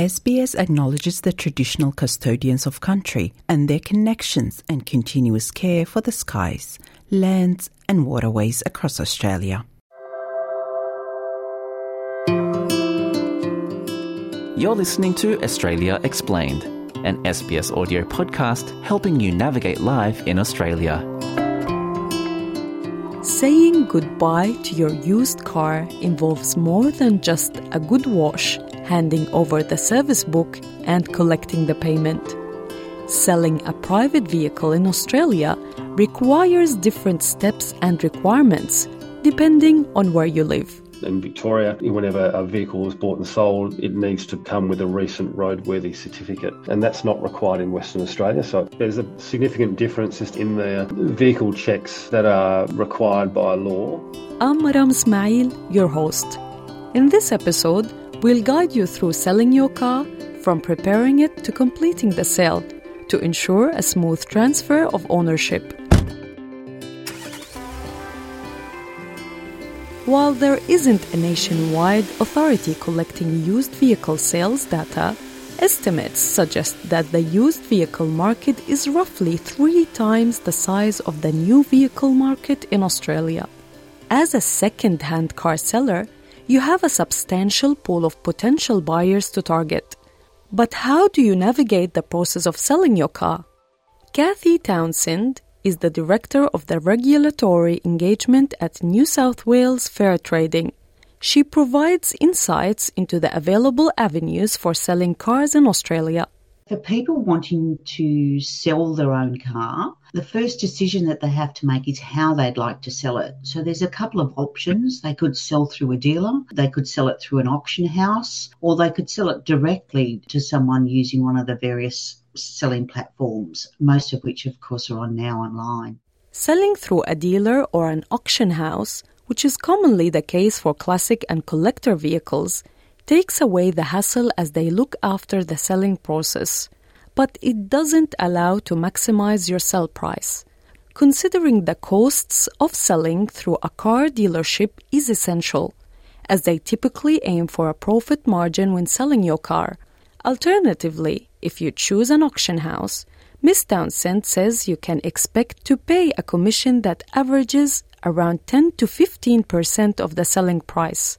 SBS acknowledges the traditional custodians of country and their connections and continuous care for the skies, lands, and waterways across Australia. You're listening to Australia Explained, an SBS audio podcast helping you navigate life in Australia. Saying goodbye to your used car involves more than just a good wash handing over the service book, and collecting the payment. Selling a private vehicle in Australia requires different steps and requirements depending on where you live. In Victoria, whenever a vehicle is bought and sold, it needs to come with a recent roadworthy certificate, and that's not required in Western Australia. So there's a significant difference just in the vehicle checks that are required by law. I'm Maram Ismail, your host. In this episode, We'll guide you through selling your car, from preparing it to completing the sale, to ensure a smooth transfer of ownership. While there isn't a nationwide authority collecting used vehicle sales data, estimates suggest that the used vehicle market is roughly three times the size of the new vehicle market in Australia. As a second hand car seller, you have a substantial pool of potential buyers to target. But how do you navigate the process of selling your car? Kathy Townsend is the Director of the Regulatory Engagement at New South Wales Fair Trading. She provides insights into the available avenues for selling cars in Australia. For people wanting to sell their own car, the first decision that they have to make is how they'd like to sell it. So there's a couple of options. They could sell through a dealer, they could sell it through an auction house, or they could sell it directly to someone using one of the various selling platforms, most of which, of course, are on now online. Selling through a dealer or an auction house, which is commonly the case for classic and collector vehicles, takes away the hassle as they look after the selling process but it doesn't allow to maximize your sell price. Considering the costs of selling through a car dealership is essential, as they typically aim for a profit margin when selling your car. Alternatively, if you choose an auction house, Ms. Townsend says you can expect to pay a commission that averages around 10 to 15% of the selling price.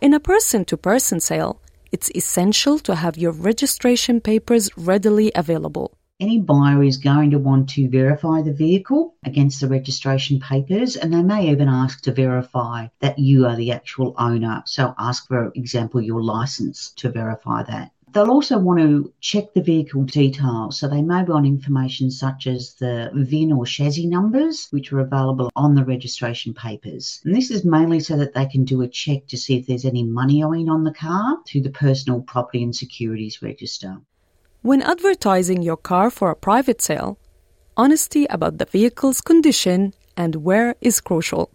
In a person to person sale, it's essential to have your registration papers readily available. Any buyer is going to want to verify the vehicle against the registration papers, and they may even ask to verify that you are the actual owner. So, ask, for example, your license to verify that. They'll also want to check the vehicle details. So they may want information such as the VIN or chassis numbers, which are available on the registration papers. And this is mainly so that they can do a check to see if there's any money owing on the car through the Personal Property and Securities Register. When advertising your car for a private sale, honesty about the vehicle's condition and wear is crucial.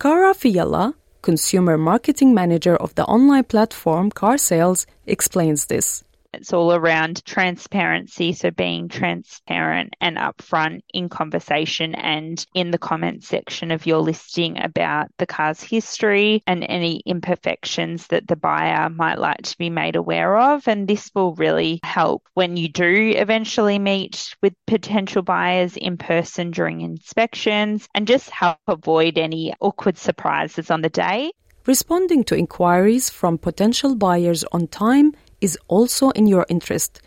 Cara Fiala, consumer marketing manager of the online platform Carsales, explains this. It's all around transparency, so being transparent and upfront in conversation and in the comment section of your listing about the car's history and any imperfections that the buyer might like to be made aware of. And this will really help when you do eventually meet with potential buyers in person during inspections and just help avoid any awkward surprises on the day. Responding to inquiries from potential buyers on time is also in your interest,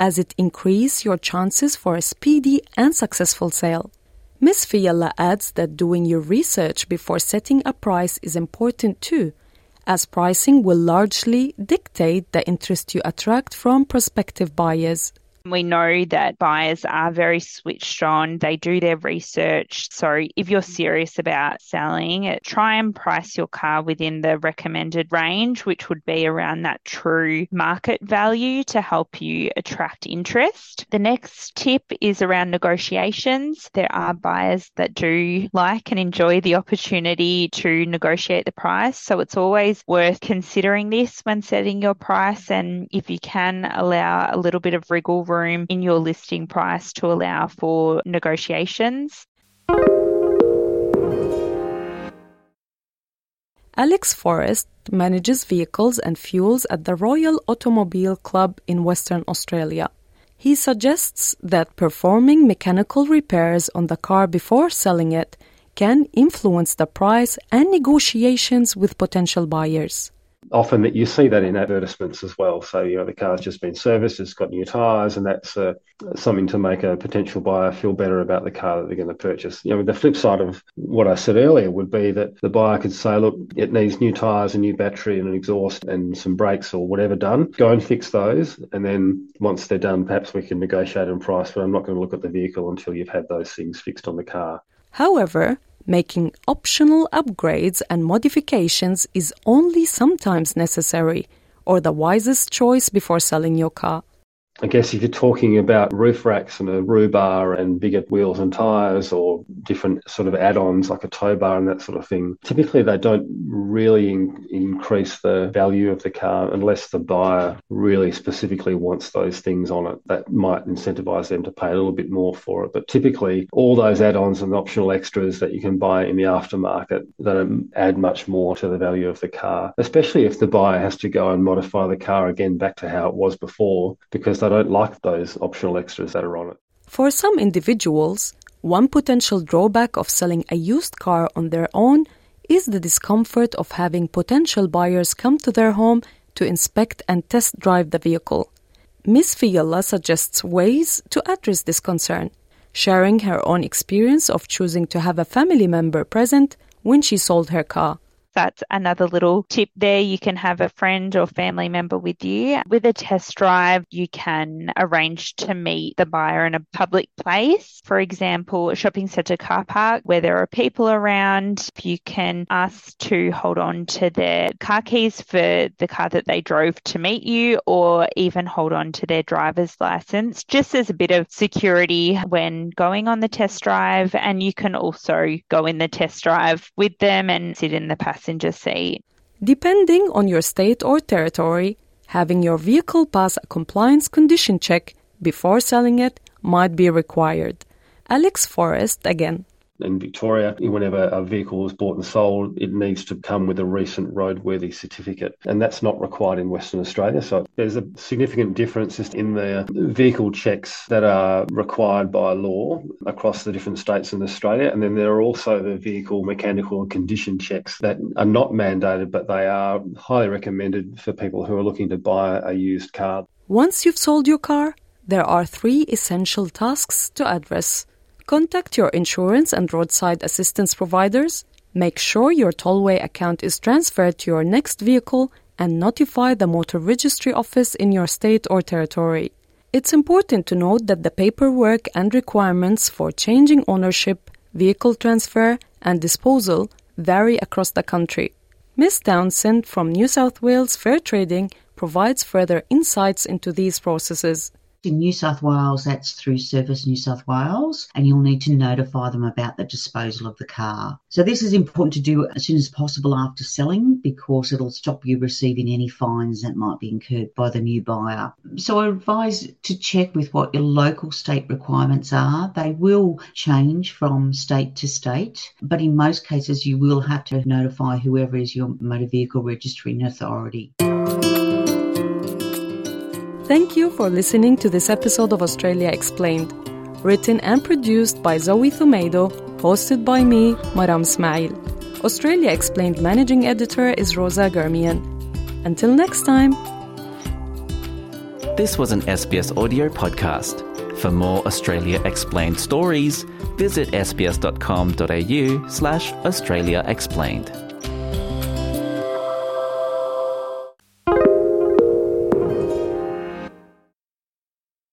as it increases your chances for a speedy and successful sale. Ms. Fiala adds that doing your research before setting a price is important too, as pricing will largely dictate the interest you attract from prospective buyers. We know that buyers are very switched on. They do their research. So if you're mm-hmm. serious about selling, try and price your car within the recommended range, which would be around that true market value to help you attract interest. The next tip is around negotiations. There are buyers that do like and enjoy the opportunity to negotiate the price. So it's always worth considering this when setting your price. And if you can allow a little bit of wriggle room room in your listing price to allow for negotiations. Alex Forrest manages vehicles and fuels at the Royal Automobile Club in Western Australia. He suggests that performing mechanical repairs on the car before selling it can influence the price and negotiations with potential buyers often that you see that in advertisements as well. So, you know, the car's just been serviced, it's got new tyres, and that's uh, something to make a potential buyer feel better about the car that they're going to purchase. You know, the flip side of what I said earlier would be that the buyer could say, look, it needs new tyres, a new battery, and an exhaust, and some brakes or whatever done. Go and fix those. And then once they're done, perhaps we can negotiate on price, but I'm not going to look at the vehicle until you've had those things fixed on the car. However, making optional upgrades and modifications is only sometimes necessary or the wisest choice before selling your car. I guess if you're talking about roof racks and a roof bar and bigger wheels and tyres or different sort of add-ons like a tow bar and that sort of thing, typically they don't really in- increase the value of the car unless the buyer really specifically wants those things on it. That might incentivize them to pay a little bit more for it. But typically all those add-ons and optional extras that you can buy in the aftermarket don't add much more to the value of the car, especially if the buyer has to go and modify the car again back to how it was before because I don't like those optional extras that are on it. For some individuals, one potential drawback of selling a used car on their own is the discomfort of having potential buyers come to their home to inspect and test drive the vehicle. Ms. Fiala suggests ways to address this concern, sharing her own experience of choosing to have a family member present when she sold her car that's another little tip there. You can have a friend or family member with you. With a test drive, you can arrange to meet the buyer in a public place. For example, a shopping centre car park where there are people around. You can ask to hold on to their car keys for the car that they drove to meet you, or even hold on to their driver's license, just as a bit of security when going on the test drive. And you can also go in the test drive with them and sit in the passenger passenger seat. Depending on your state or territory, having your vehicle pass a compliance condition check before selling it might be required. Alex Forrest again in Victoria, whenever a vehicle is bought and sold, it needs to come with a recent roadworthy certificate. And that's not required in Western Australia. So there's a significant difference in the vehicle checks that are required by law across the different states in Australia. And then there are also the vehicle mechanical and condition checks that are not mandated, but they are highly recommended for people who are looking to buy a used car. Once you've sold your car, there are three essential tasks to address. Contact your insurance and roadside assistance providers, make sure your tollway account is transferred to your next vehicle, and notify the motor registry office in your state or territory. It's important to note that the paperwork and requirements for changing ownership, vehicle transfer, and disposal vary across the country. Ms. Townsend from New South Wales Fair Trading provides further insights into these processes. In New South Wales, that's through Service New South Wales, and you'll need to notify them about the disposal of the car. So, this is important to do as soon as possible after selling because it'll stop you receiving any fines that might be incurred by the new buyer. So, I advise to check with what your local state requirements are. They will change from state to state, but in most cases, you will have to notify whoever is your motor vehicle registering authority. Thank you for listening to this episode of Australia Explained, written and produced by Zoe Thomaidou, hosted by me, Maram Ismail. Australia Explained managing editor is Rosa Germian. Until next time. This was an SBS audio podcast. For more Australia Explained stories, visit sbs.com.au slash Australia Explained.